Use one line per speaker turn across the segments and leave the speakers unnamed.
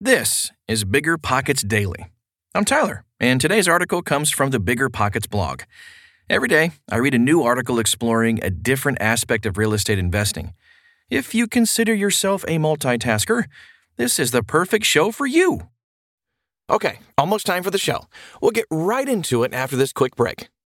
This is Bigger Pockets Daily. I'm Tyler, and today's article comes from the Bigger Pockets blog. Every day, I read a new article exploring a different aspect of real estate investing. If you consider yourself a multitasker, this is the perfect show for you. Okay, almost time for the show. We'll get right into it after this quick break.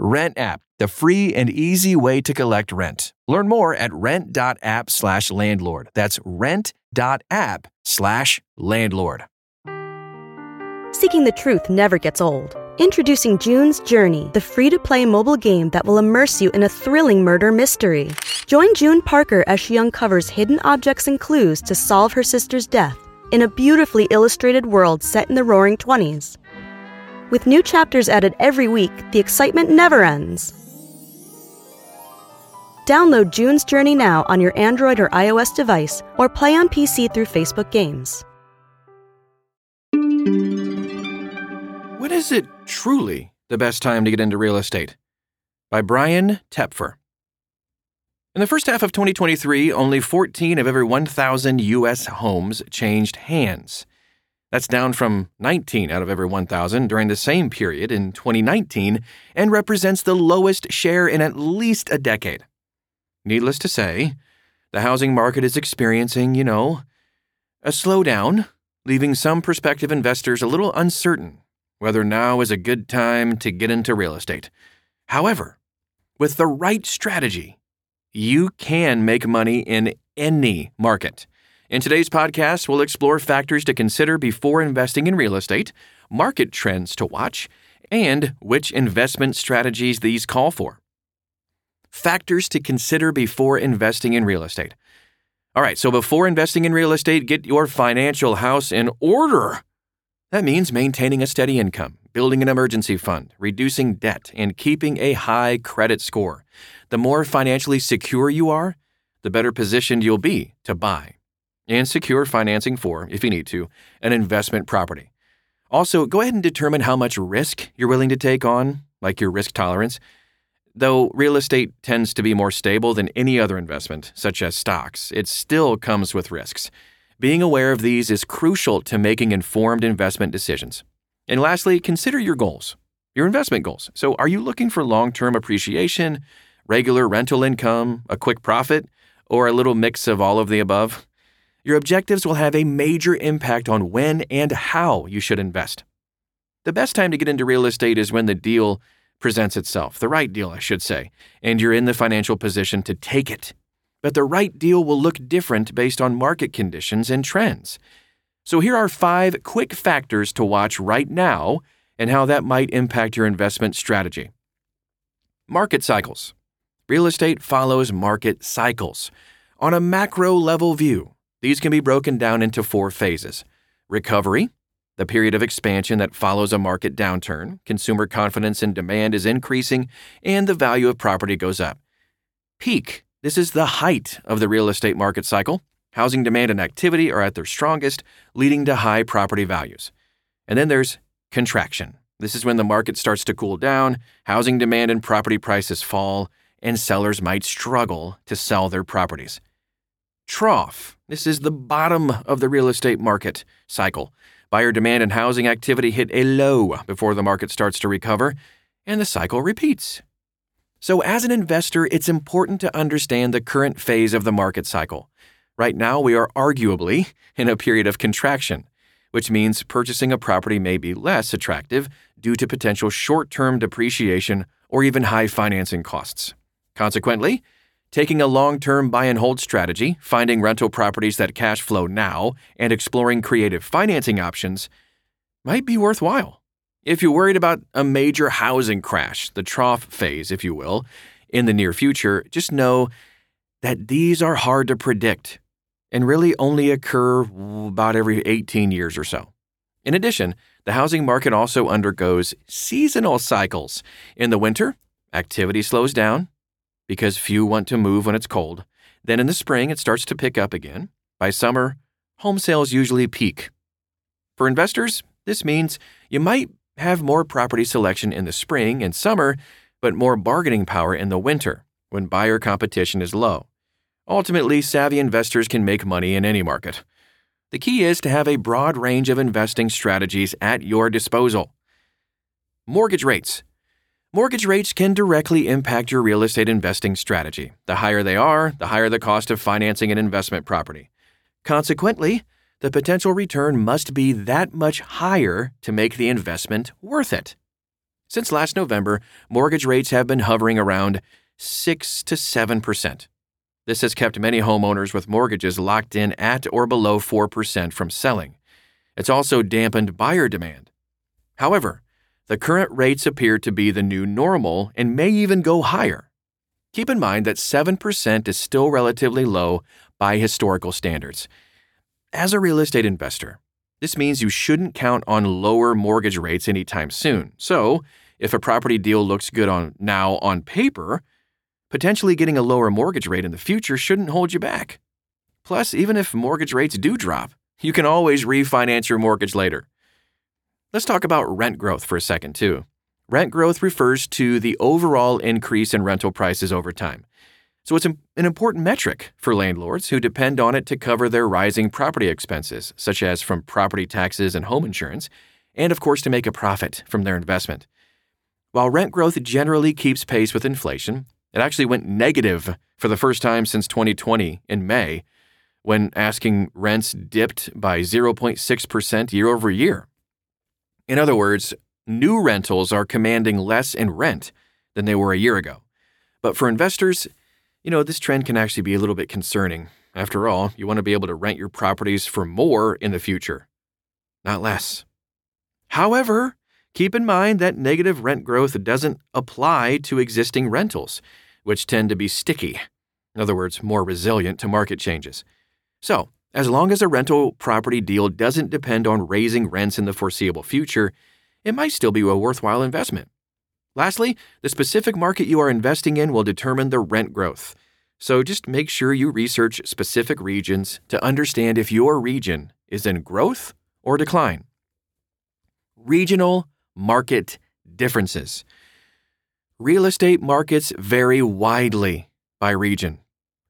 Rent App, the free and easy way to collect rent. Learn more at rent.app slash landlord. That's rent.app slash landlord.
Seeking the truth never gets old. Introducing June's Journey, the free to play mobile game that will immerse you in a thrilling murder mystery. Join June Parker as she uncovers hidden objects and clues to solve her sister's death in a beautifully illustrated world set in the roaring 20s. With new chapters added every week, the excitement never ends. Download June's Journey now on your Android or iOS device or play on PC through Facebook Games.
When is it truly the best time to get into real estate? By Brian Tepfer. In the first half of 2023, only 14 of every 1,000 U.S. homes changed hands. That's down from 19 out of every 1,000 during the same period in 2019 and represents the lowest share in at least a decade. Needless to say, the housing market is experiencing, you know, a slowdown, leaving some prospective investors a little uncertain whether now is a good time to get into real estate. However, with the right strategy, you can make money in any market. In today's podcast, we'll explore factors to consider before investing in real estate, market trends to watch, and which investment strategies these call for. Factors to consider before investing in real estate. All right, so before investing in real estate, get your financial house in order. That means maintaining a steady income, building an emergency fund, reducing debt, and keeping a high credit score. The more financially secure you are, the better positioned you'll be to buy and secure financing for, if you need to, an investment property. Also, go ahead and determine how much risk you're willing to take on, like your risk tolerance. Though real estate tends to be more stable than any other investment, such as stocks, it still comes with risks. Being aware of these is crucial to making informed investment decisions. And lastly, consider your goals, your investment goals. So, are you looking for long term appreciation, regular rental income, a quick profit, or a little mix of all of the above? Your objectives will have a major impact on when and how you should invest. The best time to get into real estate is when the deal presents itself, the right deal, I should say, and you're in the financial position to take it but the right deal will look different based on market conditions and trends. So here are five quick factors to watch right now and how that might impact your investment strategy. Market cycles. Real estate follows market cycles. On a macro level view, these can be broken down into four phases recovery, the period of expansion that follows a market downturn, consumer confidence and demand is increasing, and the value of property goes up. Peak, this is the height of the real estate market cycle. Housing demand and activity are at their strongest, leading to high property values. And then there's contraction. This is when the market starts to cool down, housing demand and property prices fall, and sellers might struggle to sell their properties. Trough. This is the bottom of the real estate market cycle. Buyer demand and housing activity hit a low before the market starts to recover, and the cycle repeats. So, as an investor, it's important to understand the current phase of the market cycle. Right now, we are arguably in a period of contraction, which means purchasing a property may be less attractive due to potential short term depreciation or even high financing costs. Consequently, taking a long term buy and hold strategy, finding rental properties that cash flow now, and exploring creative financing options might be worthwhile. If you're worried about a major housing crash, the trough phase, if you will, in the near future, just know that these are hard to predict and really only occur about every 18 years or so. In addition, the housing market also undergoes seasonal cycles. In the winter, activity slows down because few want to move when it's cold. Then in the spring, it starts to pick up again. By summer, home sales usually peak. For investors, this means you might have more property selection in the spring and summer, but more bargaining power in the winter when buyer competition is low. Ultimately, savvy investors can make money in any market. The key is to have a broad range of investing strategies at your disposal. Mortgage rates. Mortgage rates can directly impact your real estate investing strategy. The higher they are, the higher the cost of financing an investment property. Consequently, the potential return must be that much higher to make the investment worth it. Since last November, mortgage rates have been hovering around 6 to 7%. This has kept many homeowners with mortgages locked in at or below 4% from selling. It's also dampened buyer demand. However, the current rates appear to be the new normal and may even go higher. Keep in mind that 7% is still relatively low by historical standards. As a real estate investor, this means you shouldn't count on lower mortgage rates anytime soon. So, if a property deal looks good on now on paper, Potentially getting a lower mortgage rate in the future shouldn't hold you back. Plus, even if mortgage rates do drop, you can always refinance your mortgage later. Let's talk about rent growth for a second, too. Rent growth refers to the overall increase in rental prices over time. So it's an important metric for landlords who depend on it to cover their rising property expenses, such as from property taxes and home insurance, and of course to make a profit from their investment. While rent growth generally keeps pace with inflation, it actually went negative for the first time since 2020 in May, when asking rents dipped by 0.6% year over year. In other words, new rentals are commanding less in rent than they were a year ago. But for investors, you know, this trend can actually be a little bit concerning. After all, you want to be able to rent your properties for more in the future, not less. However, Keep in mind that negative rent growth doesn't apply to existing rentals, which tend to be sticky, in other words, more resilient to market changes. So, as long as a rental property deal doesn't depend on raising rents in the foreseeable future, it might still be a worthwhile investment. Lastly, the specific market you are investing in will determine the rent growth. So just make sure you research specific regions to understand if your region is in growth or decline. Regional market differences. Real estate markets vary widely by region.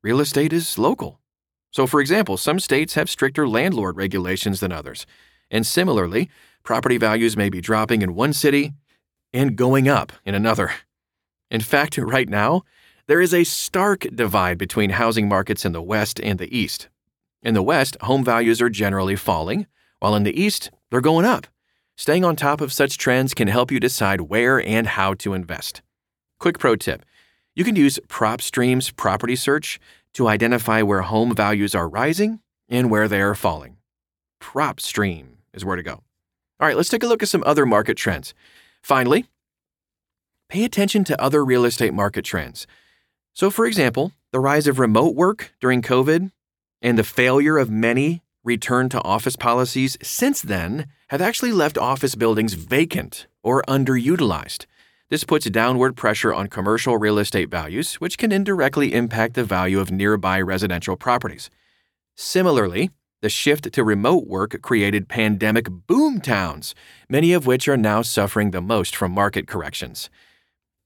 Real estate is local. So, for example, some states have stricter landlord regulations than others. And similarly, property values may be dropping in one city and going up in another. In fact, right now, there is a stark divide between housing markets in the West and the East. In the West, home values are generally falling, while in the East, they're going up. Staying on top of such trends can help you decide where and how to invest. Quick pro tip you can use PropStream's property search to identify where home values are rising and where they are falling. PropStream is where to go. All right, let's take a look at some other market trends. Finally, pay attention to other real estate market trends. So, for example, the rise of remote work during COVID and the failure of many return to office policies since then have actually left office buildings vacant or underutilized. This puts downward pressure on commercial real estate values, which can indirectly impact the value of nearby residential properties. Similarly, the shift to remote work created pandemic boom towns, many of which are now suffering the most from market corrections.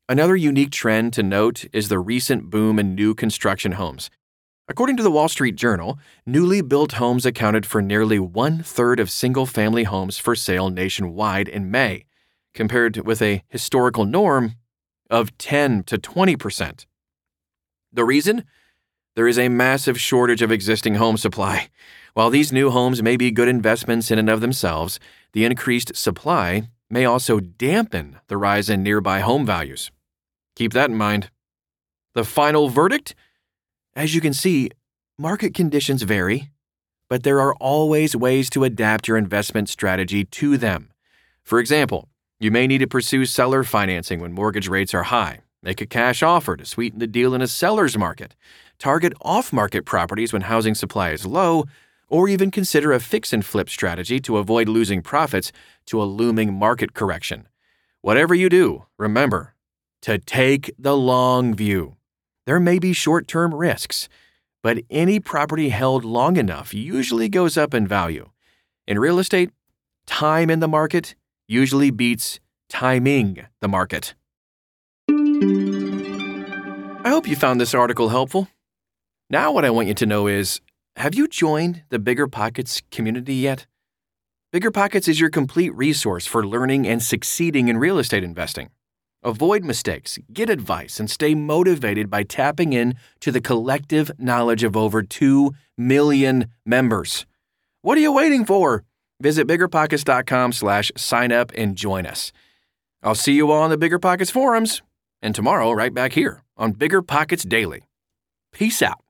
Another unique trend to note is the recent boom in new construction homes. According to the Wall Street Journal, newly built homes accounted for nearly one third of single family homes for sale nationwide in May, compared with a historical norm of 10 to 20 percent. The reason? There is a massive shortage of existing home supply. While these new homes may be good investments in and of themselves, the increased supply may also dampen the rise in nearby home values. Keep that in mind. The final verdict? As you can see, market conditions vary, but there are always ways to adapt your investment strategy to them. For example, you may need to pursue seller financing when mortgage rates are high, make a cash offer to sweeten the deal in a seller's market, target off market properties when housing supply is low, or even consider a fix and flip strategy to avoid losing profits to a looming market correction. Whatever you do, remember to take the long view. There may be short term risks, but any property held long enough usually goes up in value. In real estate, time in the market usually beats timing the market. I hope you found this article helpful. Now, what I want you to know is have you joined the Bigger Pockets community yet? Bigger Pockets is your complete resource for learning and succeeding in real estate investing. Avoid mistakes, get advice, and stay motivated by tapping in to the collective knowledge of over 2 million members. What are you waiting for? Visit biggerpockets.com slash sign up and join us. I'll see you all on the Bigger Pockets forums and tomorrow right back here on Bigger Pockets Daily. Peace out.